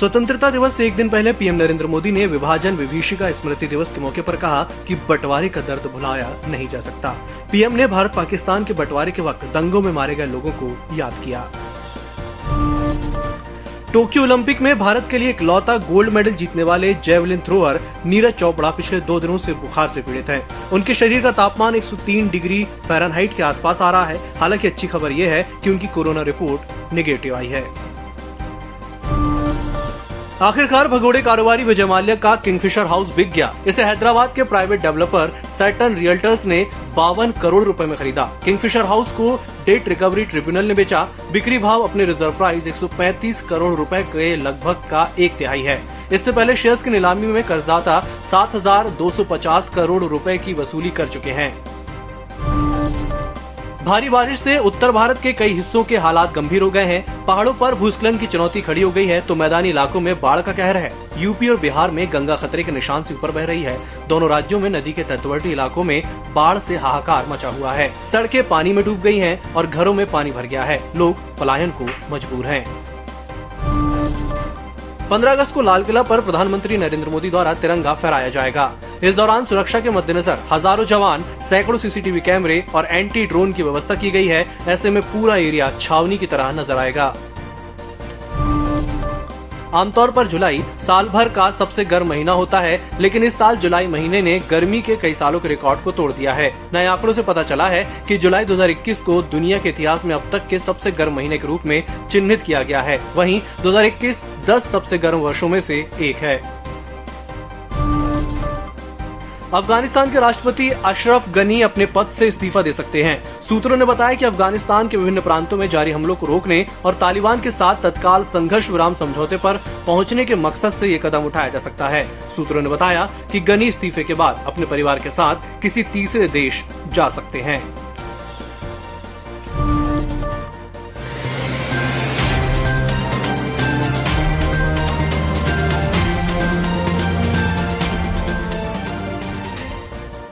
स्वतंत्रता दिवस से एक दिन पहले पीएम नरेंद्र मोदी ने विभाजन विभीषिका स्मृति दिवस के मौके पर कहा कि बंटवारे का दर्द भुलाया नहीं जा सकता। पीएम ने भारत पाकिस्तान के बंटवारे के वक्त दंगों में मारे गए लोगों को याद किया। टोक्यो ओलंपिक में भारत के लिए इकलौता गोल्ड मेडल जीतने वाले जेवलिन थ्रोअर नीरज चोपड़ा पिछले दो दिनों से बुखार से पीड़ित हैं। उनके शरीर का तापमान 103 डिग्री फ़ारेनहाइट के आसपास आ रहा है। हालाँकि अच्छी खबर यह है कि उनकी कोरोना रिपोर्ट निगेटिव आई है। आखिरकार भगोड़े कारोबारी विजय माल्या का किंगफिशर हाउस बिक गया। इसे हैदराबाद के प्राइवेट डेवलपर सैटन रियल्टर्स ने बावन करोड़ रुपए में खरीदा। किंगफिशर हाउस को डेट रिकवरी ट्रिब्यूनल ने बेचा। बिक्री भाव अपने रिज़र्व प्राइस 135 करोड़ रुपए के लगभग का एक तिहाई है। इससे पहले शेयर्स की नीलामी में कर्जदाता 7,250 करोड़ रुपए की वसूली कर चुके हैं। भारी बारिश से उत्तर भारत के कई हिस्सों के हालात गंभीर हो गए हैं। पहाड़ों पर भूस्खलन की चुनौती खड़ी हो गई है तो मैदानी इलाकों में बाढ़ का कहर है। यूपी और बिहार में गंगा खतरे के निशान से ऊपर बह रही है। दोनों राज्यों में नदी के तटवर्ती इलाकों में बाढ़ से हाहाकार मचा हुआ है। सड़कें पानी में डूब गई हैं और घरों में पानी भर गया है। लोग पलायन को मजबूर हैं। 15 अगस्त को लाल किला पर प्रधानमंत्री नरेंद्र मोदी द्वारा तिरंगा फहराया जाएगा। इस दौरान सुरक्षा के मद्देनजर हज़ारों जवान, सैकड़ों सीसीटीवी कैमरे और एंटी ड्रोन की व्यवस्था की गई है, ऐसे में पूरा एरिया छावनी की तरह नज़र आएगा। आमतौर पर जुलाई साल भर का सबसे गर्म महीना होता है, लेकिन इस साल जुलाई महीने ने गर्मी के कई सालों के रिकॉर्ड को तोड़ दिया है। नए आंकड़ों से पता चला है कि जुलाई 2021 को दुनिया के इतिहास में अब तक के सबसे गर्म महीने के रूप में चिन्हित किया गया है। वहीं 2021 10 सबसे गर्म वर्षों में से एक है। अफ़गानिस्तान के राष्ट्रपति अशरफ गनी अपने पद से इस्तीफा दे सकते हैं। सूत्रों ने बताया कि अफ़गानिस्तान के विभिन्न प्रांतों में जारी हमलों को रोकने और तालिबान के साथ तत्काल संघर्ष विराम समझौते पर पहुँचने के मकसद से ये कदम उठाया जा सकता है। सूत्रों ने बताया कि गनी इस्तीफे के बाद अपने परिवार के साथ किसी तीसरे देश जा सकते हैं।